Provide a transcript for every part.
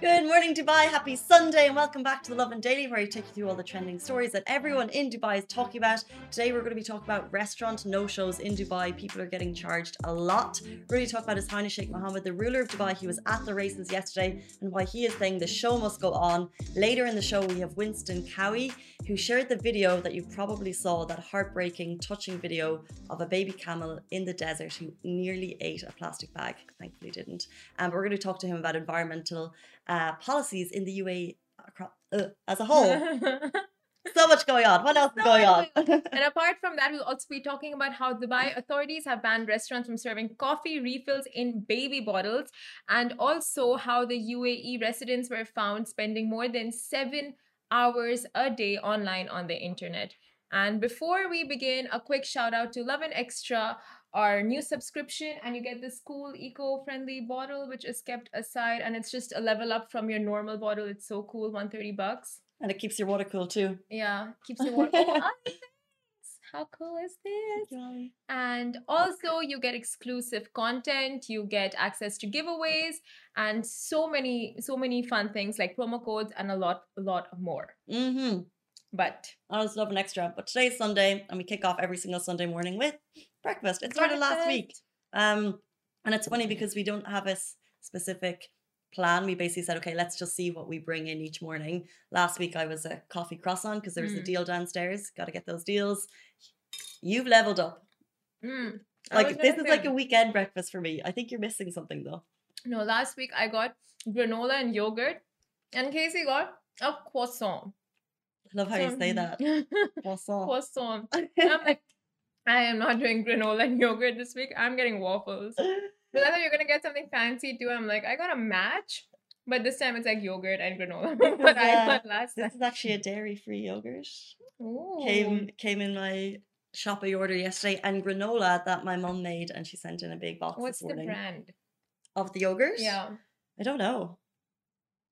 Good morning, Dubai. Happy Sunday, and welcome back to the Lovin Daily, where I take you through all the trending stories that everyone in Dubai is talking about. Today, we're going to be talking about restaurant no shows in Dubai. People are getting charged a lot. We're going to talk about His Highness Sheikh Mohammed, the ruler of Dubai. He was at the races yesterday, and why he is saying the show must go on. Later in the show, we have Winston Cowie, who shared the video that you probably saw that heartbreaking, touching video of a baby camel in the desert who nearly ate a plastic bag. Thankfully, didn't. And um, we're going to talk to him about environmental uh, policies in the UAE uh, as a whole. so much going on. What else is going on? and apart from that, we'll also be talking about how Dubai authorities have banned restaurants from serving coffee refills in baby bottles, and also how the UAE residents were found spending more than seven hours a day online on the internet. And before we begin, a quick shout out to Lovin Extra our new subscription and you get this cool eco-friendly bottle which is kept aside and it's just a level up from your normal bottle. It's so cool 130 bucks. And it keeps your water cool too. Yeah keeps your water oh, how cool is this? And also you get exclusive content you get access to giveaways and so many so many fun things like promo codes and a lot a lot more. Mm-hmm. But I was Lovin Extra. But today's Sunday, and we kick off every single Sunday morning with breakfast. It started breakfast. last week. Um, and it's funny because we don't have a specific plan. We basically said, okay, let's just see what we bring in each morning. Last week I was a coffee croissant because there was mm. a deal downstairs. Got to get those deals. You've leveled up. Mm. Like this is like a weekend breakfast for me. I think you're missing something though. No, last week I got granola and yogurt, and Casey got a croissant. I love how so, you say that. croissant. Croissant. I'm like, I am not doing granola and yogurt this week. I'm getting waffles. But I thought you're gonna get something fancy too. I'm like, I got a match, but this time it's like yogurt and granola. but I got last This time. is actually a dairy-free yogurt. Ooh. Came came in my Shopee order yesterday, and granola that my mom made, and she sent in a big box What's this morning. the brand of the yogurt? Yeah, I don't know.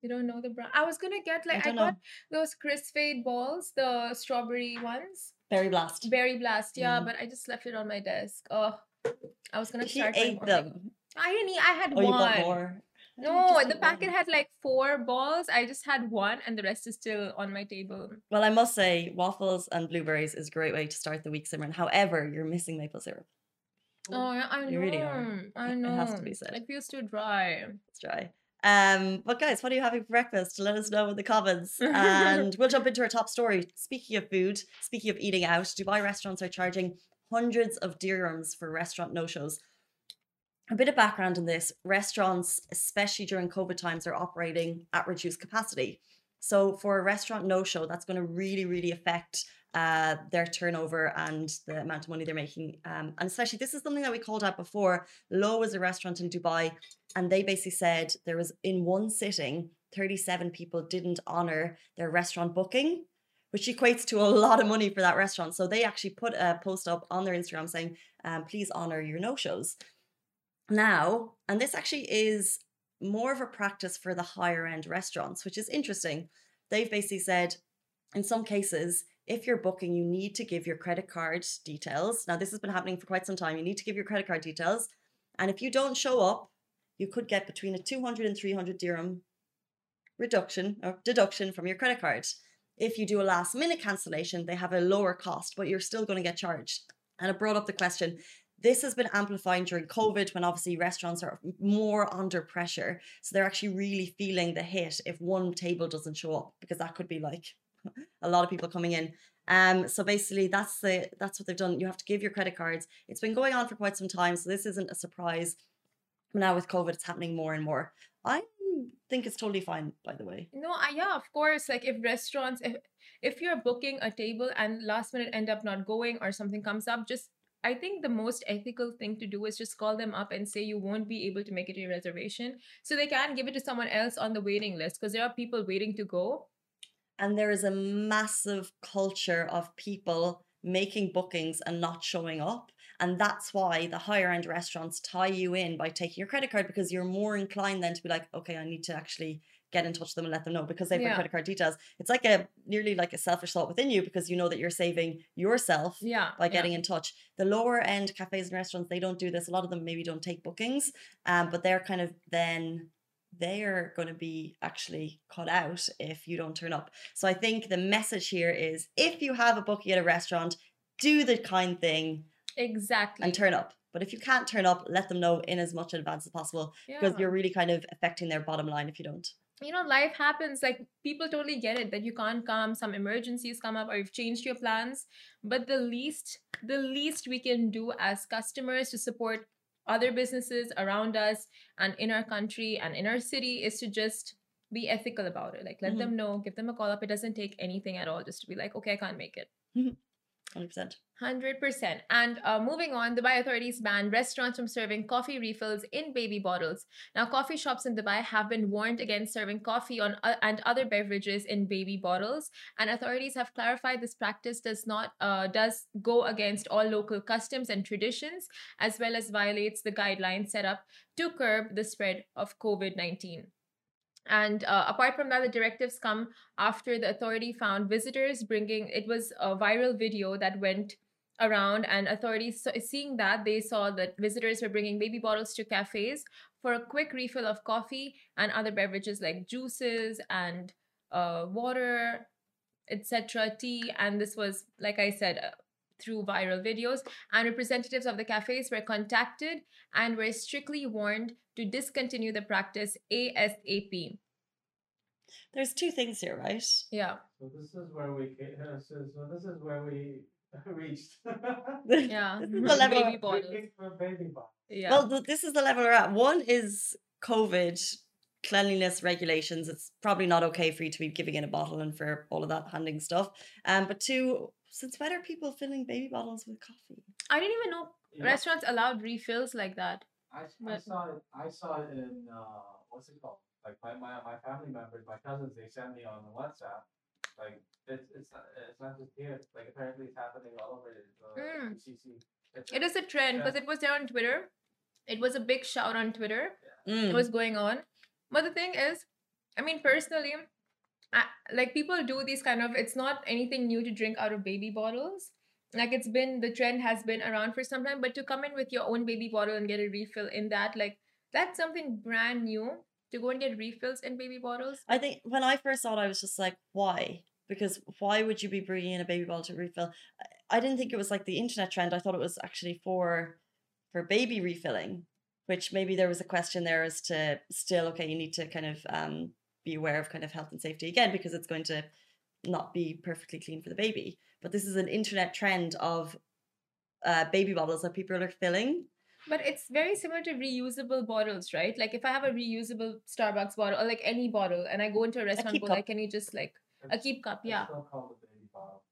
You don't know the brand. I was gonna get like I, I got those Crisp Fade balls, the strawberry ones. Berry Blast. Berry Blast, yeah, mm. but I just left it on my desk. Oh, I was gonna she start. ate them. I didn't eat. I had oh, one. No, the packet one. had like four balls. I just had one, and the rest is still on my table. Well, I must say, waffles and blueberries is a great way to start the week, Simran. However, you're missing maple syrup. Oh, yeah, I know. You really are. I know. It has to be said. It feels too dry. It's dry. Um, but guys, what are you having for breakfast? Let us know in the comments. And we'll jump into our top story. Speaking of food, speaking of eating out, Dubai restaurants are charging hundreds of dirhams for restaurant no-shows. A bit of background in this restaurants, especially during COVID times, are operating at reduced capacity. So, for a restaurant no show, that's going to really, really affect uh, their turnover and the amount of money they're making. Um, and especially, this is something that we called out before. Lowe is a restaurant in Dubai, and they basically said there was in one sitting, 37 people didn't honor their restaurant booking, which equates to a lot of money for that restaurant. So they actually put a post up on their Instagram saying, um, please honor your no shows. Now, and this actually is more of a practice for the higher end restaurants, which is interesting. They've basically said, in some cases, if you're booking, you need to give your credit card details. Now, this has been happening for quite some time. You need to give your credit card details. And if you don't show up, you could get between a 200 and 300 dirham reduction or deduction from your credit card. If you do a last minute cancellation, they have a lower cost, but you're still going to get charged. And it brought up the question this has been amplifying during COVID when obviously restaurants are more under pressure. So they're actually really feeling the hit if one table doesn't show up, because that could be like a lot of people coming in. Um, so basically, that's the that's what they've done. You have to give your credit cards. It's been going on for quite some time, so this isn't a surprise. Now with COVID, it's happening more and more. I think it's totally fine, by the way. No, I, yeah, of course. Like if restaurants, if if you're booking a table and last minute end up not going or something comes up, just I think the most ethical thing to do is just call them up and say you won't be able to make it to your reservation, so they can give it to someone else on the waiting list because there are people waiting to go and there is a massive culture of people making bookings and not showing up. And that's why the higher end restaurants tie you in by taking your credit card because you're more inclined then to be like, okay, I need to actually get in touch with them and let them know because they've yeah. credit card details. It's like a nearly like a selfish thought within you because you know that you're saving yourself yeah, by getting yeah. in touch. The lower end cafes and restaurants, they don't do this. A lot of them maybe don't take bookings, um, but they're kind of then they are going to be actually cut out if you don't turn up. So I think the message here is if you have a booking at a restaurant, do the kind thing Exactly. and turn up. But if you can't turn up, let them know in as much advance as possible because you're really kind of affecting their bottom line if you don't. you know, life happens. Like people totally get it that you can't come, some emergencies come up, or you've changed your plans. But the least, the least we can do as customers to support other businesses around us and in our country and in our city is to just be ethical about it. Like let Mhm. them know, give them a call up. It doesn't take anything at all just to be like, okay, I can't make it. 100%. 100%. And uh, moving on, Dubai authorities banned restaurants from serving coffee refills in baby bottles. Now, coffee shops in Dubai have been warned against serving coffee on uh, and other beverages in baby bottles, and authorities have clarified this practice does not uh, does go against all local customs and traditions, as well as violates the guidelines set up to curb the spread of COVID 19. And uh, apart from that, the directives come after the authority found visitors bringing it was a viral video that went around and authorities seeing that they saw that visitors were bringing baby bottles to cafes for a quick refill of coffee and other beverages like juices and uh, water etc tea. And this was like i said uh, through viral videos and representatives of the cafes were contacted and were strictly warned to discontinue the practice asap There's two things here, right? yeah So this is where we ca- so, so this is where we reached. yeah This is the level baby of- bottles Drinking from baby bottles. yeah Well, this is the level we're at. One is COVID cleanliness regulations. It's probably not okay for you to be giving in a bottle and for all of that handing stuff. Um, but two, since when are people filling baby bottles with coffee? i didn't even know You know, restaurants allowed refills like that I, s- I but- saw it. I saw it in uh, what's it called? Like my, my, my family members, my cousins, they sent me on WhatsApp. Like it's it's not, it's not just here. Like apparently it's happening all over the Mm. GCC. It's It is a trend because Yeah. it was there on Twitter. It was a big shout on Twitter. Mm. It was going on. But the thing is, I mean, personally, I, like people do these kind of, it's not anything new to drink out of baby bottles. Like it's been, the trend has been around for some time, but to come in with your own baby bottle and get a refill in that, like that's something brand new to go and get refills in baby bottles. I think when I first saw it, I was just like, why? Because why would you be bringing in a baby bottle to refill? I- I didn't think it was like the internet trend. I thought it was actually for for baby refilling, which maybe there was a question there as to still okay, you need to kind of um, be aware of kind of health and safety again because it's going to not be perfectly clean for the baby. But this is an internet trend of uh, baby bottles that people are filling. But it's very similar to reusable bottles, right? Like if I have a reusable Starbucks bottle or like any bottle and I go into a restaurant, keep go cup. like, can you just like a keep cup? it's Yeah. still called the baby bottle.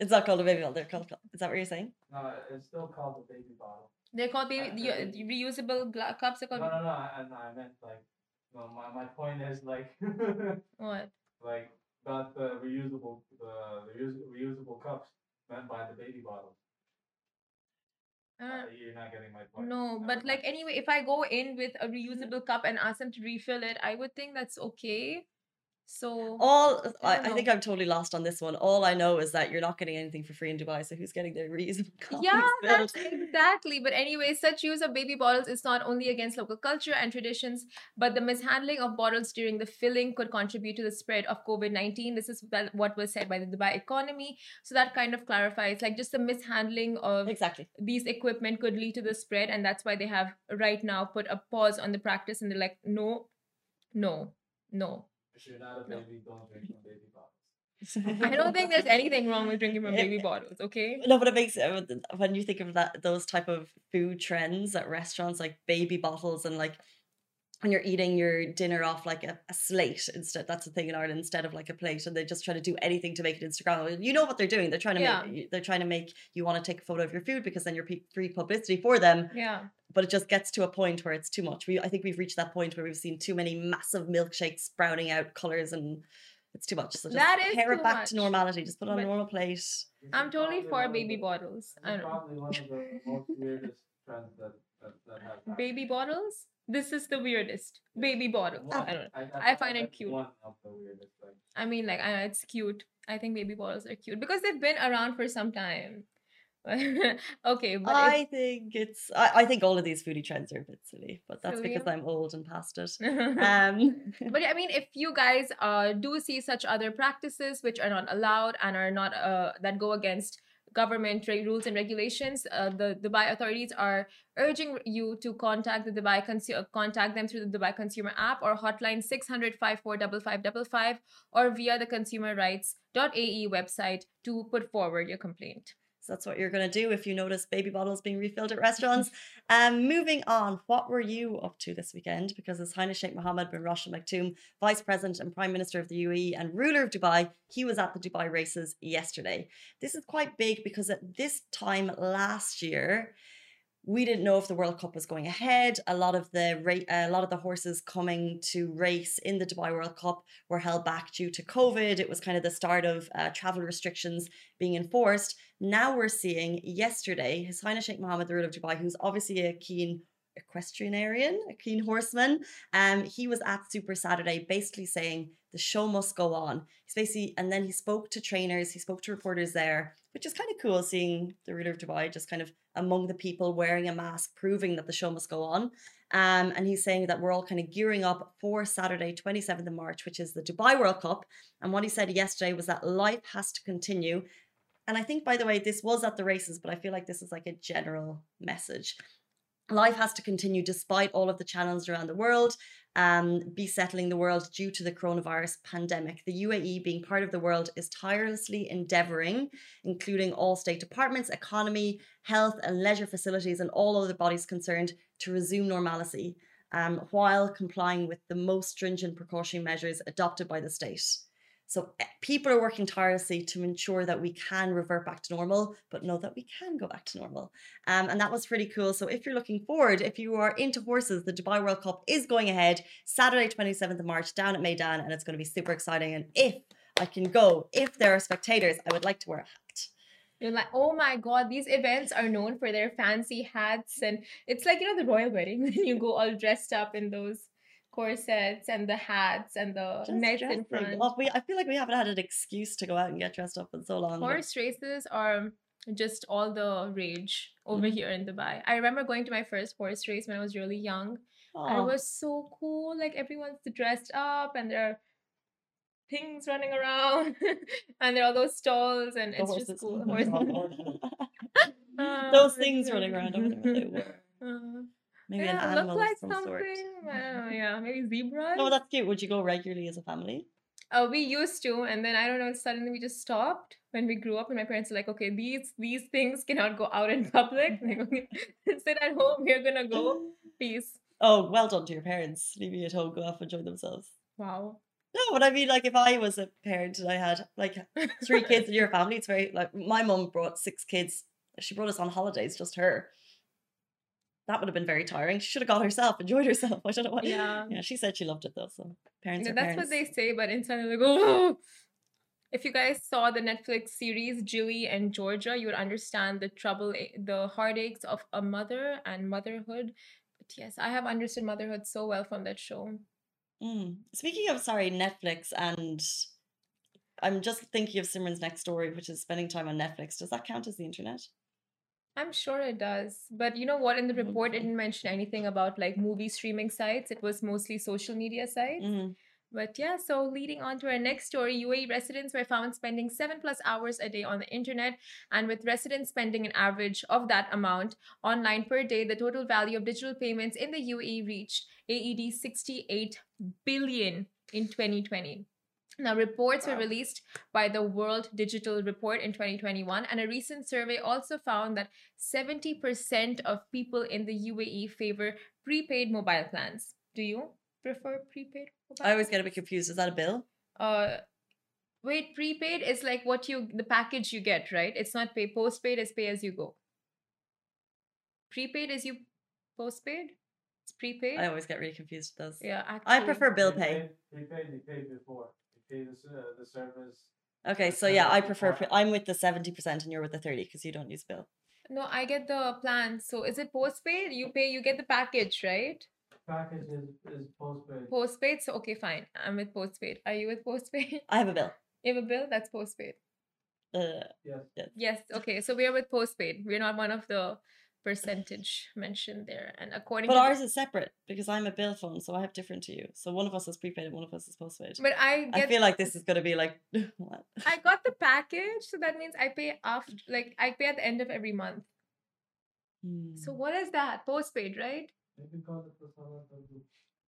It's not called a baby bottle. They're called. Is that what you're saying? No, it's still called a baby bottle. They're called baby, the, Uh, the reusable gla- cups are No, called no, no. I, I I meant like. No, my, my point is like. what? like not the reusable the, the reus- reusable cups meant by the baby bottles. Uh, Uh, you're not getting my point. no, Never but like anyway, if I go in with a reusable cup and ask them to refill it, I would think that's okay. So All uh, I I, I think. I'm totally lost on this one. All I know is that you're not getting anything for free in Dubai. So who's getting their reusable yeah, exactly. But anyway, such use of baby bottles is not only against local culture and traditions, but the mishandling of bottles during the filling could contribute to the spread of COVID 19. This is what was said by the Dubai economy. So that kind of clarifies like just the mishandling of exactly. these equipment could lead to the spread. And that's why they have right now put a pause on the practice and they're like, no, no, no. If you're not a No. baby, don't drink from baby bottles. I don't think there's anything wrong with drinking from baby bottles, okay? No, but it makes uh, when you think of that those type of food trends at restaurants, like baby bottles and like when you're eating your dinner off like a, a slate instead. That's the thing in Ireland instead of like a plate, and they just try to do anything to make it Instagram. You know what they're doing? They're trying to Yeah. make they're trying to make you want to take a photo of your food because then you're free publicity for them. Yeah. But it just gets to a point where it's too much. We I think we've reached that point where we've seen too many massive milkshakes sprouting out colors and. It's too much. So just That is pare it too back to normality. Just put it on a normal plate. I'm totally for baby the- bottles. I don't know. one of the weirdest trends that that, that has happened. Baby bottles? This is the weirdest. Baby bottles. One- I don't know. I, I find it cute. One of the weirdest things. I mean, like, I it's cute. I think baby bottles are cute because they've been around for some time. okay, but I think it's. I, I think all of these foodie trends are a bit silly, but that's because I'm old and past it. Um, but I mean, if you guys uh do see such other practices which are not allowed and are not uh that go against government rules and regulations, uh, the Dubai authorities are urging you to contact the Dubai consu- contact them through the Dubai Consumer app or hotline 600 545555 or via the consumerrights.ae website to put forward your complaint. That's what you're going to do if you notice baby bottles being refilled at restaurants. Um, moving on, what were you up to this weekend? Because His Highness Sheikh Mohammed bin Rashid Al Maktoum, Vice President and Prime Minister of the UAE and ruler of Dubai, he was at the Dubai races yesterday. This is quite big because at this time last year, we didn't know if the World Cup was going ahead. A lot of the ra- a lot of the horses coming to race in the Dubai World Cup were held back due to COVID. It was kind of the start of uh, travel restrictions being enforced. Now we're seeing yesterday His Highness Sheikh Mohammed, the ruler of Dubai, who's obviously a keen equestrianarian, a keen horseman. Um, he was at Super Saturday, basically saying the show must go on. He's basically, and then he spoke to trainers, he spoke to reporters there, which is kind of cool seeing the ruler of Dubai just kind of among the people wearing a mask, proving that the show must go on. Um, and he's saying that we're all kind of gearing up for Saturday, 27th of March, which is the Dubai World Cup. And what he said yesterday was that life has to continue. And I think, by the way, this was at the races, but I feel like this is like a general message. Life has to continue despite all of the challenges around the world, um, be settling the world due to the coronavirus pandemic. The UAE, being part of the world, is tirelessly endeavoring, including all state departments, economy, health, and leisure facilities, and all other bodies concerned, to resume normalcy um, while complying with the most stringent precautionary measures adopted by the state. So eh, people are working tirelessly to ensure that we can revert back to normal, but know that we can go back to normal. Um, and that was pretty cool. So if you're looking forward, if you are into horses, the Dubai World Cup is going ahead Saturday, 27th of March down at Meydan, and it's going to be super exciting. And if I can go, if there are spectators, I would like to wear a hat. You're like, oh my god, these events are known for their fancy hats, and it's like you know the royal wedding when you go all dressed up in those corsets and the hats and the Just nets in front. Oh, we, I feel like we haven't had an excuse to go out and get dressed up in so long. but- Horse races are just all the rage over Mhm. here in Dubai. I remember going to my first horse race when I was really young. And it was so cool. Like everyone's dressed up and there are things running around and there are all those stalls and The it's horses. just cool. Horses. Ah, Those things running around over there. They were. Uh, Maybe yeah, an look animal like of some something. sort. Uh, yeah, maybe zebras. No, that's cute. Would you go regularly as a family? Uh, we used to, and then I don't know. Suddenly, we just stopped when we grew up, and my parents were like, "Okay, these these things cannot go out in public. Like, okay, Sit at home. We're gonna go. Peace." Oh, well done to your parents. Leaving you at home, go off and enjoy themselves. Wow. No, but I mean, like, if I was a parent and I had like three kids in your family, it's very like my mom brought six kids. She brought us on holidays, just her. That would have been very tiring. She should have got herself, enjoyed herself. I don't know why. Yeah. Yeah, she said she loved it though. So parents Yeah, are that's parents. what they say, but inside they're like, "Oh." If you guys saw the Netflix series Ginny and Georgia, you would understand the trouble, eh, the heartaches of a mother and motherhood. But yes, I have understood motherhood so well from that show. Mm. Speaking of sorry, Netflix and I'm just thinking of Simran's next story, which is spending time on Netflix. Does that count as the internet? I'm sure it does. But you know what? In the report, it didn't mention anything about like movie streaming sites. It was mostly social media sites. Mm. But yeah, so leading on to our next story, UAE residents were found spending seven plus hours a day on the internet. And with residents spending an average of that amount online per day, the total value of digital payments in the UAE reached AED 68 billion in 2020. Now, reports were released by the World Digital Report in 2021, and a recent survey also found that 70% of people in the UAE favor prepaid mobile plans. Do you prefer prepaid mobile I always get a bit confused. Is that a bill? uh wait prepaid is like what you the package you get right it's not pay postpaid is pay as you go prepaid is you postpaid it's prepaid I always get really confused with those. yeah I actually. prefer bill pay. paid- They paid, they paid before. They the, uh, the service. Okay, so yeah, I prefer. pre- I'm with the seventy percent, and you're with the thirty because you don't use bill. no i get the plan so is it postpaid you pay you get the package right Package is, is postpaid. postpaid so okay fine i'm with postpaid are you with postpaid I have a bill. you have a bill that's postpaid Uh, Yes. Yes. Okay. So we are with postpaid. We're not one of the percentage mentioned there. And according but to ours is separate because I'm a bill phone, so I have different to you. So one of us is prepaid and one of us is postpaid. but I I feel like this is gonna be like what? I got the package, so that means I pay after like I pay at the end of every month. So Hmm. what is that? Postpaid, right?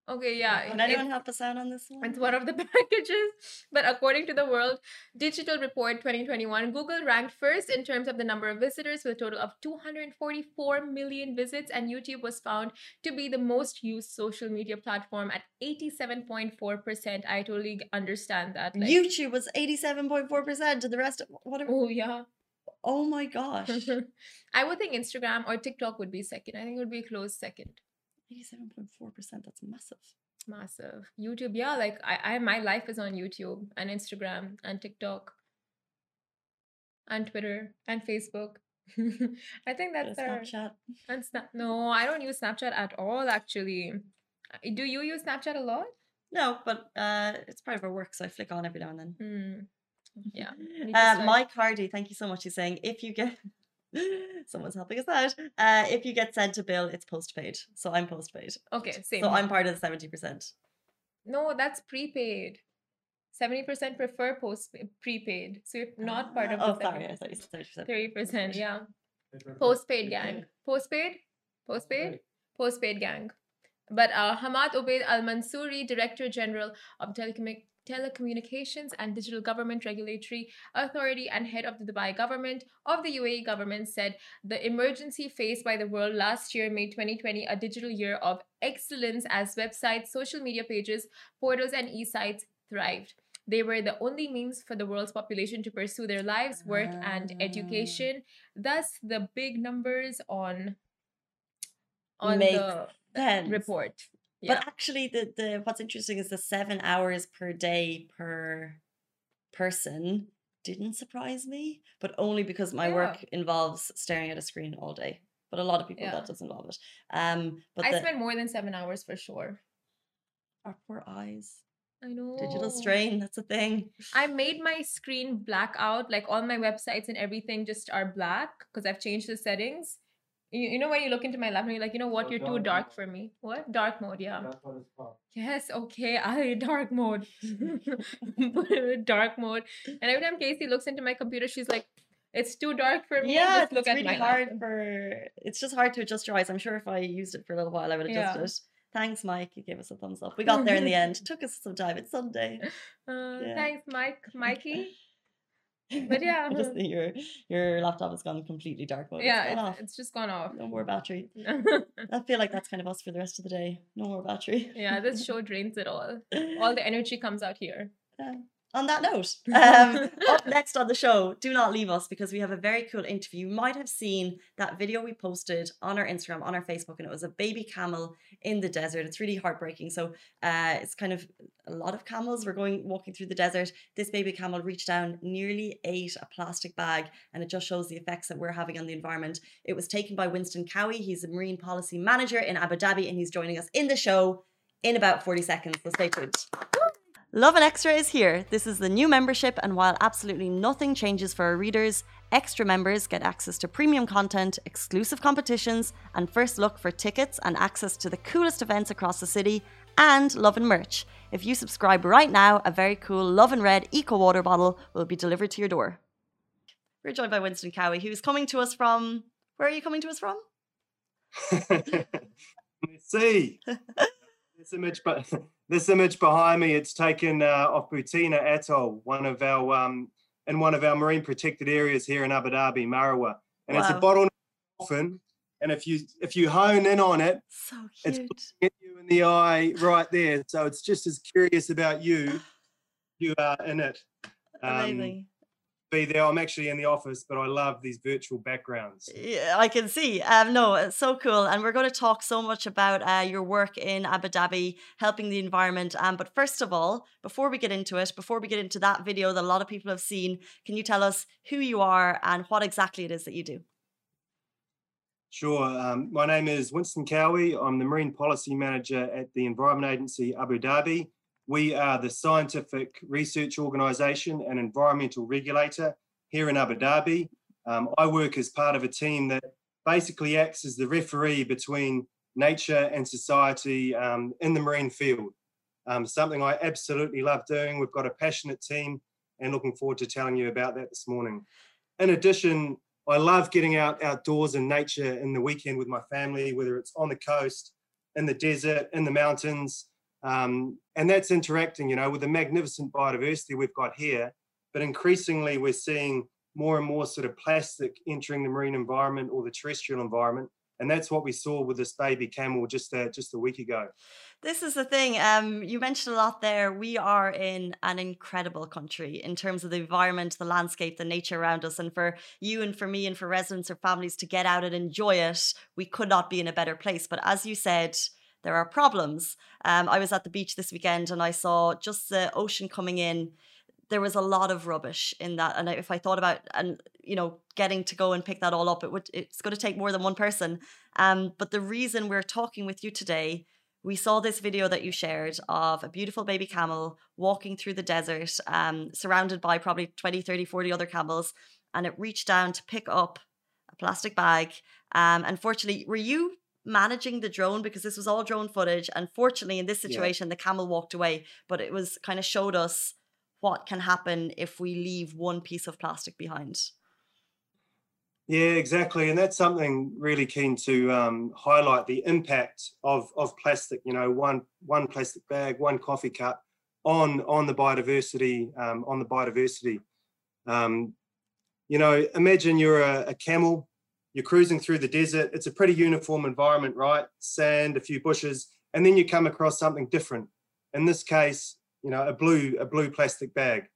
Maybe call it the summer of Okay, yeah. Can it- anyone help us out on this one? It's one of the packages. But according to the World Digital Report 2021, Google ranked first in terms of the number of visitors with a total of 244 million visits, and YouTube was found to be the most used social media platform at 87.4%. I totally understand that. Like, YouTube was eighty-seven point four percent, and the rest. What? Are, oh, yeah. oh my gosh! I would think Instagram or TikTok would be second. I think it would be a close second. Eighty-seven point four percent. That's massive. Massive. YouTube, yeah, like I, I my life is on YouTube and Instagram and TikTok and Twitter and Facebook. I think Bit of that's our Snapchat. and Snap. No, I don't use Snapchat at all. Actually, do you use Snapchat a lot? No, but uh, it's part of our work, so I flick on every now and then. Hmm. Yeah. Uh, Mike Hardy, thank you so much. He's saying if you get someone's helping us out. Uh, if you get sent a bill, it's postpaid. So I'm postpaid. Okay, same. So. I'm part of the seventy percent. No, that's prepaid. Seventy percent prefer post prepaid, so you're not part of Oh, the sorry, I thought you said thirty percent. thirty percent. Yeah. the- Postpaid gang. Postpaid? Postpaid? Postpaid gang. But uh, Hamad Obaid Al Mansouri, Director General of Telecommu- Telecommunications and Digital Government Regulatory Authority and head of the Dubai government of the UAE government, said the emergency faced by the world last year made 2020 a digital year of excellence as websites, social media pages, portals, and e sites thrived. They were the only means for the world's population to pursue their lives, work, and Ah. education. Thus, the big numbers on on the Then report. But actually, the the what's interesting is the seven hours per day per person didn't surprise me, but only because my work involves staring at a screen all day. But a lot of people Yeah. that does involve it. Um, but I the, spend more than seven hours for sure. our poor eyes, I know. digital strain. That's a thing. I made my screen black out, like all my websites and everything just are black because I've changed the settings. You, you know when you look into my laptop, you're like, you know what, Oh, you're too dark dark mode. for me. What? Dark mode, yeah. That's what it's called. Yes, okay, I dark mode. Put it in dark mode. And every time Casey looks into my computer, she's like, it's too dark for me. Yeah, just look it's at really my hard laptop." for. It's just hard to adjust your eyes. I'm sure if I used it for a little while, I would adjust Yeah. it. Thanks, Mike. You gave us a thumbs up. We got there in the end. It Took us some time. It's Sunday. Uh, Yeah. Thanks, Mike, Mikey. But yeah. Just your your laptop has gone completely dark mode. It's yeah, gone it's, it's just gone off. No more battery. I feel like that's kind of us for the rest of the day. No more battery. yeah, this show drains it all. All the energy comes out here. Uh, on that note, um, up next on the show, do not leave us because we have a very cool interview. You might have seen that video we posted on our Instagram, on our Facebook, and it was a baby camel in the desert. It's really heartbreaking. So uh, it's kind of a lot of camels We're going walking through the desert. This baby camel reached down, nearly ate a plastic bag, and it just shows the effects that we're having on the environment. It was taken by Winston Cowie. He's a marine policy manager in Abu Dhabi, and he's joining us in the show in about 40 seconds. So stay tuned. Lovin Extra is here. This is the new membership, and while absolutely nothing changes for our readers, extra members get access to premium content, exclusive competitions, and first look for tickets and access to the coolest events across the city, and Lovin merch. If you subscribe right now, a very cool Lovin Red Eco Water bottle will be delivered to your door. We're joined by Winston Cowie, who's coming to us from. Where are you coming to us from? Let's see. this image, but this image behind me, it's taken uh, off Bu Tinah Atoll, one of our um, in one of our marine protected areas here in Abu Dhabi, Marawah, and it's a Wow. bottle dolphin. And if you if you hone in on it, So It's hit you in the eye right there. So it's just as curious about you, you are in it. Um, Amazing. Be there. I'm actually in the office, but I love these virtual backgrounds. Yeah, I can see. Um, no, it's so cool, and we're going to talk so much about uh, your work in Abu Dhabi, helping the environment. Um, but first of all, before we get into it, before we get into that video that a lot of people have seen, can you tell us who you are and what exactly it is that you do? Sure. Um, my name is Winston Cowie. I'm the Marine Policy Manager at the Environment Agency Abu Dhabi. We are the scientific research organisation and environmental regulator here in Abu Dhabi. Um, I work as part of a team that basically acts as the referee between nature and society um, in the marine field. Um, something I absolutely love doing. We've got a passionate team and looking forward to telling you about that this morning. In addition, I love getting out outdoors in nature in the weekend with my family, whether it's on the coast, in the desert, in the mountains. Um, and that's interacting, you know, with the magnificent biodiversity we've got here. But increasingly, we're seeing more and more sort of plastic entering the marine environment or the terrestrial environment and that's what we saw with this baby camel just uh, just a week ago. This is the thing. Um, you mentioned a lot there. We are in an incredible country in terms of the environment, the landscape, the nature around us. And for you and for me and for residents or families to get out and enjoy it, we could not be in a better place. But as you said, there are problems. Um, I was at the beach this weekend and I saw just the ocean coming in. There was a lot of rubbish in that and if i thought about and you know getting to go and pick that all up it would it's going to take more than one person. Um but the reason we're talking with you today we saw this video that you shared of a beautiful baby camel walking through the desert um surrounded by probably 20 30 40 other camels and it reached down to pick up a plastic bag. Um unfortunately were you managing the drone because this was all drone footage and fortunately in this situation yeah. the camel walked away but it was kind of showed us what can happen if we leave one piece of plastic behind. Yeah, exactly, and that's something really keen to um, highlight the impact of of plastic. You know, one one plastic bag, one coffee cup on on the biodiversity um, on the biodiversity. Um, you know, imagine you're a, a camel, you're cruising through the desert. It's a pretty uniform environment, right? Sand, a few bushes, and then you come across something different. In this case, you know, a blue, a blue plastic bag.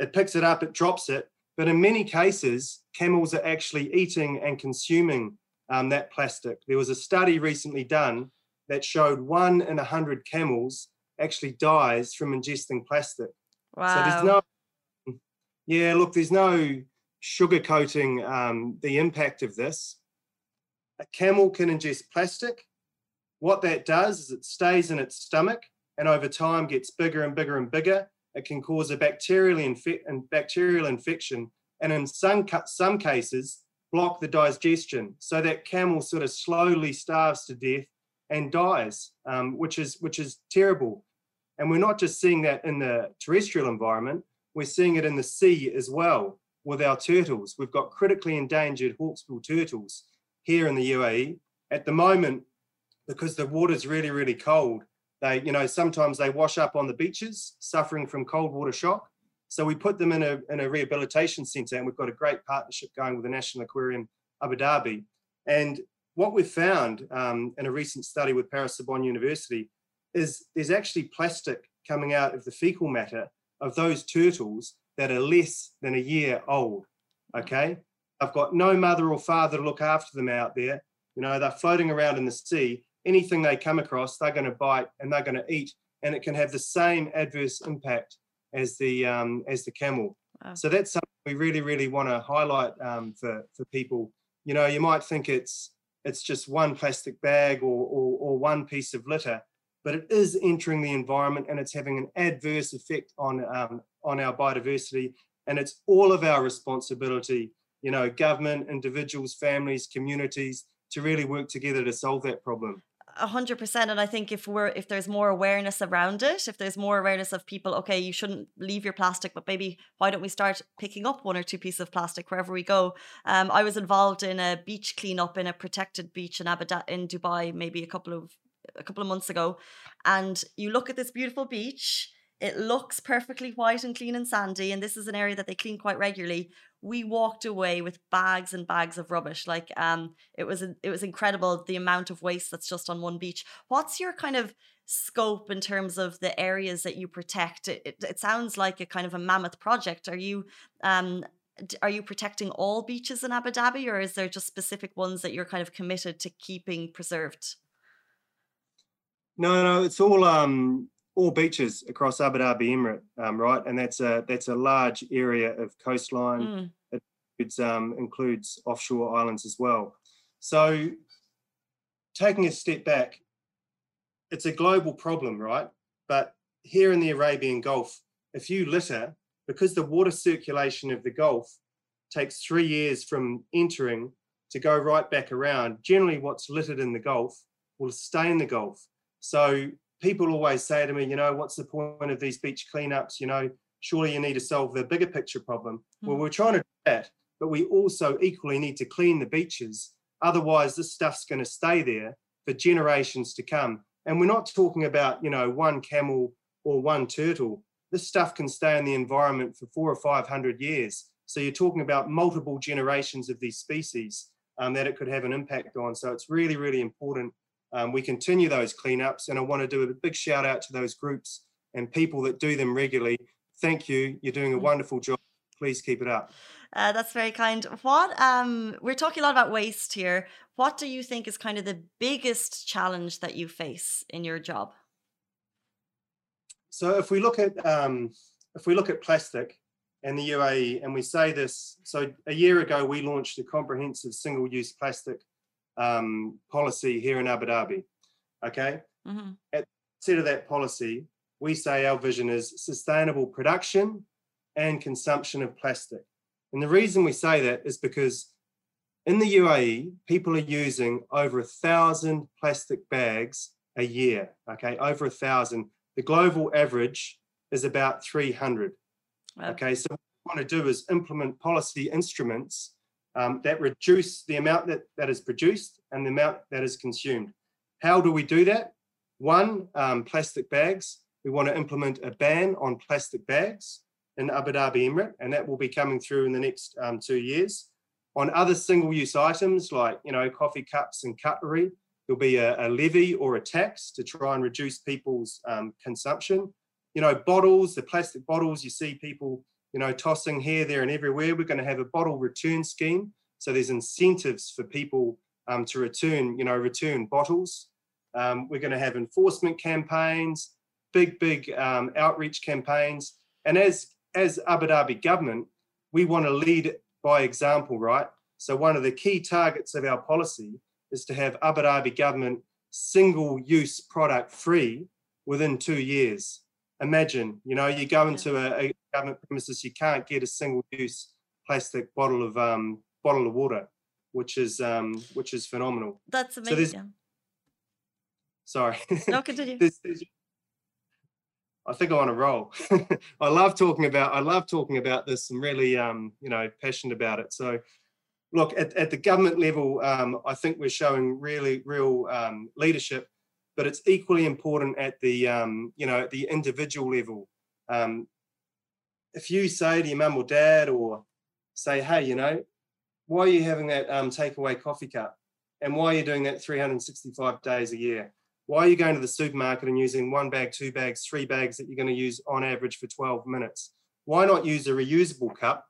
It picks it up, it drops it. But in many cases, camels are actually eating and consuming um, that plastic. There was a study recently done that showed one in a hundred camels actually dies from ingesting plastic. Wow. So there's no, yeah, look, there's no sugarcoating um, the impact of this. A camel can ingest plastic. What that does is it stays in its stomach and over time gets bigger and bigger and bigger, it can cause a bacterial, infe- bacterial infection, and in some some cases block the digestion, so that camel sort of slowly starves to death and dies, um, which is which is terrible. And we're not just seeing that in the terrestrial environment; we're seeing it in the sea as well with our turtles. We've got critically endangered hawksbill turtles here in the UAE at the moment because the water's really really cold they, you know, sometimes they wash up on the beaches, suffering from cold water shock. So we put them in a in a rehabilitation centre, and we've got a great partnership going with the National Aquarium Abu Dhabi. And what we've found um, in a recent study with Paris Sorbonne University is there's actually plastic coming out of the fecal matter of those turtles that are less than a year old. Okay, I've got no mother or father to look after them out there. You know, they're floating around in the sea, anything they come across, they're going to bite and they're going to eat, and it can have the same adverse impact as the um, as the camel. Wow. So that's something we really, really want to highlight um, for for people. You know, you might think it's it's just one plastic bag or, or, or one piece of litter, but it is entering the environment and it's having an adverse effect on um, on our biodiversity, and it's all of our responsibility. You know, government, individuals, families, communities, to really work together to solve that problem a hundred percent. And I think if we're if there's more awareness around it, if there's more awareness of people, okay, you shouldn't leave your plastic, but maybe why don't we start picking up one or two pieces of plastic wherever we go? Um, I was involved in a beach cleanup in a protected beach in Abu in Dubai, maybe a couple of a couple of months ago, and you look at this beautiful beach. It looks perfectly white and clean and sandy, and this is an area that they clean quite regularly we walked away with bags and bags of rubbish. Like um, it was it was incredible the amount of waste that's just on one beach. What's your kind of scope in terms of the areas that you protect? It, it, it sounds like a kind of a mammoth project. Are you um, are you protecting all beaches in Abu Dhabi, or is there just specific ones that you're kind of committed to keeping preserved? No, no, it's all um, all beaches across Abu Dhabi Emirate, um, right? And that's a that's a large area of coastline. Mm. It includes, um, includes offshore islands as well. So, taking a step back, it's a global problem, right? But here in the Arabian Gulf, if you litter, because the water circulation of the Gulf takes three years from entering to go right back around. Generally, what's littered in the Gulf will stay in the Gulf. So people always say to me, you know, what's the point of these beach cleanups? You know, surely you need to solve the bigger picture problem. Mm. Well, we're trying to do that, but we also equally need to clean the beaches. Otherwise, this stuff's going to stay there for generations to come. And we're not talking about, you know, one camel or one turtle. This stuff can stay in the environment for four or 500 years. So you're talking about multiple generations of these species um, that it could have an impact on. So it's really, really important um, we continue those cleanups. And I want to do a big shout out to those groups and people that do them regularly. Thank you. You're doing a mm. wonderful job. Please keep it up. Uh, that's very kind. What um, we're talking a lot about waste here. What do you think is kind of the biggest challenge that you face in your job? So if we look at um, if we look at plastic and the UAE, and we say this, so a year ago we launched a comprehensive single-use plastic um, policy here in Abu Dhabi. Okay. Mm-hmm. At the of that policy, we say our vision is sustainable production and consumption of plastic. And the reason we say that is because in the UAE, people are using over a thousand plastic bags a year. Okay, over a thousand. The global average is about 300. Wow. Okay, so what we want to do is implement policy instruments um, that reduce the amount that, that is produced and the amount that is consumed. How do we do that? One, um, plastic bags. We want to implement a ban on plastic bags in Abu Dhabi Emirate, and that will be coming through in the next um, two years. On other single-use items like you know coffee cups and cutlery, there'll be a, a levy or a tax to try and reduce people's um, consumption. You know, bottles, the plastic bottles you see people you know, tossing here, there, and everywhere. We're going to have a bottle return scheme. So there's incentives for people um, to return, you know, return bottles. Um, we're going to have enforcement campaigns, big, big um, outreach campaigns. And as as Abu Dhabi government, we want to lead by example, right? So one of the key targets of our policy is to have Abu Dhabi government single-use product free within two years imagine, you know, you go into a, a government premises, you can't get a single-use plastic bottle of um, bottle of water, which is um, which is phenomenal. That's amazing. So sorry. No, continue. there's, there's, I think I'm on a roll. I love talking about I love talking about this. I'm really um, you know passionate about it. So look at, at the government level, um, I think we're showing really real um, leadership but it's equally important at the um, you know at the individual level. Um, if you say to your mum or dad, or say, hey, you know, why are you having that um, takeaway coffee cup, and why are you doing that 365 days a year? Why are you going to the supermarket and using one bag, two bags, three bags that you're going to use on average for 12 minutes? Why not use a reusable cup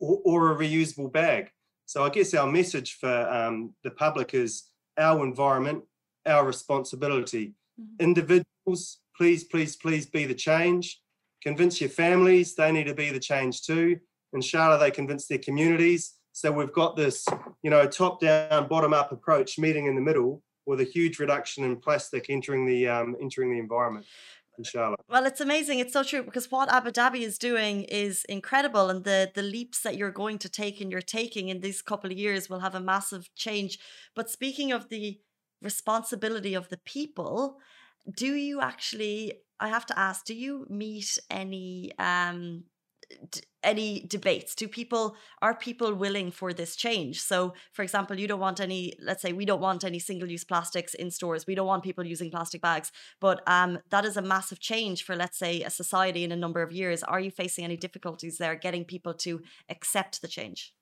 or, or a reusable bag? So I guess our message for um, the public is our environment our responsibility. Mm-hmm. Individuals, please, please, please be the change. Convince your families, they need to be the change too. Inshallah, they convince their communities. So we've got this, you know, top down, bottom up approach meeting in the middle with a huge reduction in plastic entering the um, entering the environment. Inshallah. Well, it's amazing. It's so true because what Abu Dhabi is doing is incredible, and the the leaps that you're going to take and you're taking in these couple of years will have a massive change. But speaking of the responsibility of the people do you actually i have to ask do you meet any um any debates? Do people are people willing for this change? So for example you don't want any let's say we don't want any single use plastics in stores we don't want people using plastic bags but um that is a massive change for let's say a society in a number of years. Are you facing any difficulties there getting people to accept the change?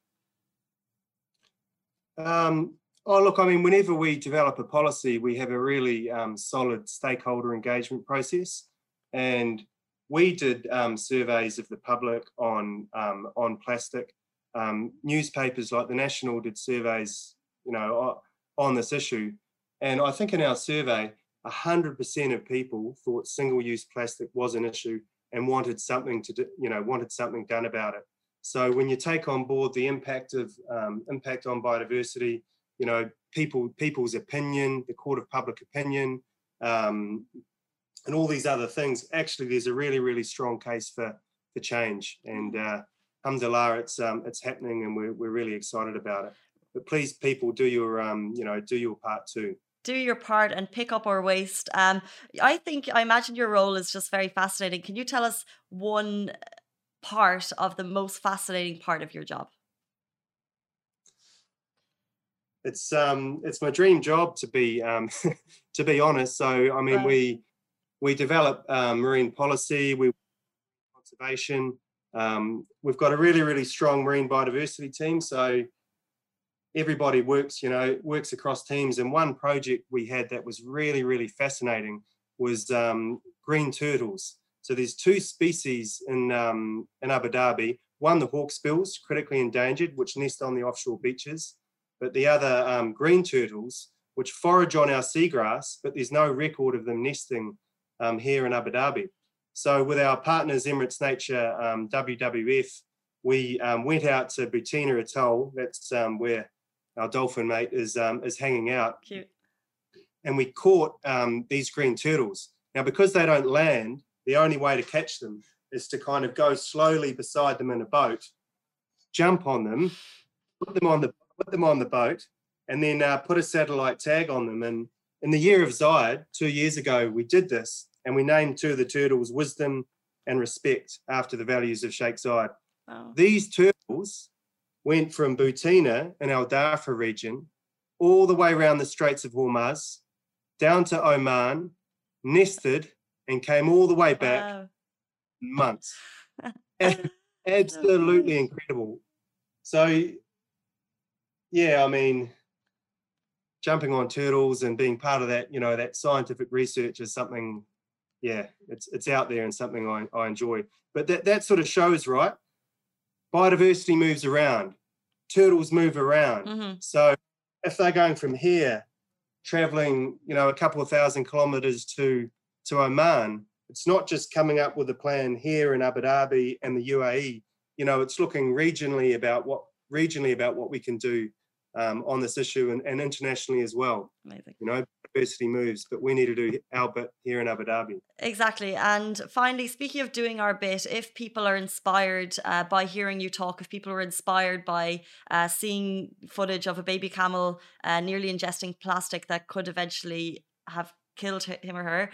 Um Oh, look, I mean, whenever we develop a policy, we have a really um, solid stakeholder engagement process. And we did um, surveys of the public on, um, on plastic. Um, newspapers like The National did surveys, you know, on this issue. And I think in our survey, 100% of people thought single-use plastic was an issue and wanted something to, do, you know, wanted something done about it. So when you take on board the impact of um, impact on biodiversity, you know, people people's opinion, the court of public opinion, um, and all these other things. Actually, there's a really really strong case for for change, and uh, alhamdulillah, it's um, it's happening, and we're we're really excited about it. But please, people, do your um, you know, do your part too. Do your part and pick up our waste. Um, I think I imagine your role is just very fascinating. Can you tell us one part of the most fascinating part of your job? It's um, it's my dream job to be um, to be honest. So I mean, Wow. we we develop um, marine policy, we conservation. Um, we've got a really really strong marine biodiversity team. So everybody works, you know, works across teams. And one project we had that was really really fascinating was um, green turtles. So there's two species in um, in Abu Dhabi. One the hawksbills, critically endangered, which nest on the offshore beaches but the other um, green turtles, which forage on our seagrass, but there's no record of them nesting um, here in Abu Dhabi. So with our partners, Emirates Nature, um, WWF, we um, went out to Bu Tinah Atoll. That's um, where our dolphin mate is um, is hanging out, Cute. and we caught um, these green turtles. Now, because they don't land, the only way to catch them is to kind of go slowly beside them in a boat, jump on them, put them on the put them on the boat, and then uh, put a satellite tag on them. And in the year of Zayed, two years ago, we did this, and we named two of the turtles Wisdom and Respect after the values of Sheikh Zayed. Wow. These turtles went from Bu Tinah in Al Dhafra region all the way around the Straits of Hormuz, down to Oman, nested, and came all the way back Wow. months. Absolutely incredible. So, yeah, I mean, jumping on turtles and being part of that, you know, that scientific research is something, yeah, it's it's out there and something I, I enjoy. But that that sort of shows, right? Biodiversity moves around, turtles move around. hmm So if they're going from here, traveling, you know, a couple of thousand kilometers to to Oman, it's not just coming up with a plan here in Abu Dhabi and the UAE. You know, it's looking regionally about what regionally about what we can do um, on this issue and, and internationally as well. Amazing. You know, diversity moves, but we need to do our bit here in Abu Dhabi. Exactly. And finally, speaking of doing our bit, if people are inspired uh, by hearing you talk, if people are inspired by uh, seeing footage of a baby camel uh, nearly ingesting plastic that could eventually have killed him or her,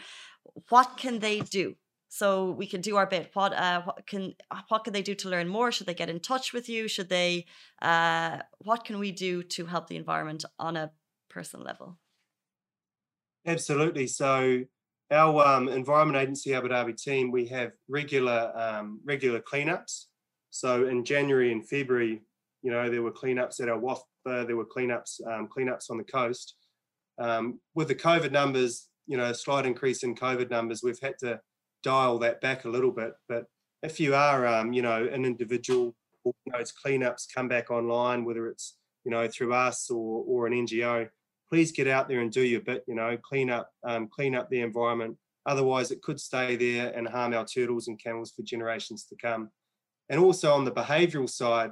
what can they do? So we can do our bit. What uh, what can what can they do to learn more? Should they get in touch with you? Should they? Uh, what can we do to help the environment on a personal level? Absolutely. So our um, Environment Agency Abu Dhabi team, we have regular um, regular cleanups. So in January and February, you know, there were cleanups at our Wathba, there were cleanups um, cleanups on the coast. Um, with the COVID numbers, you know, a slight increase in COVID numbers, we've had to dial that back a little bit. But if you are, um, you know, an individual, it's cleanups come back online, whether it's you know through us or or an NGO, please get out there and do your bit. You know, clean up, um, clean up the environment. Otherwise, it could stay there and harm our turtles and camels for generations to come. And also on the behavioural side,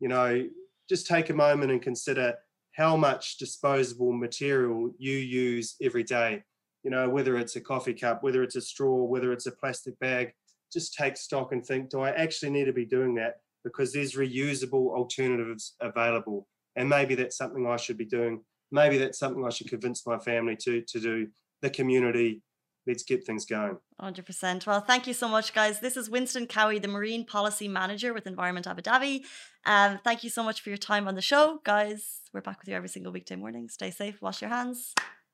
you know, just take a moment and consider how much disposable material you use every day. You know, whether it's a coffee cup, whether it's a straw, whether it's a plastic bag, just take stock and think, do I actually need to be doing that? Because there's reusable alternatives available. And maybe that's something I should be doing maybe that's something I should convince my family to to do. The community, let's get things going. 100%. Well, thank you so much, guys. This is Winston Cowie, the Marine Policy Manager with Environment Abu Dhabi. Um, thank you so much for your time on the show, guys. We're back with you every single weekday morning. Stay safe, wash your hands,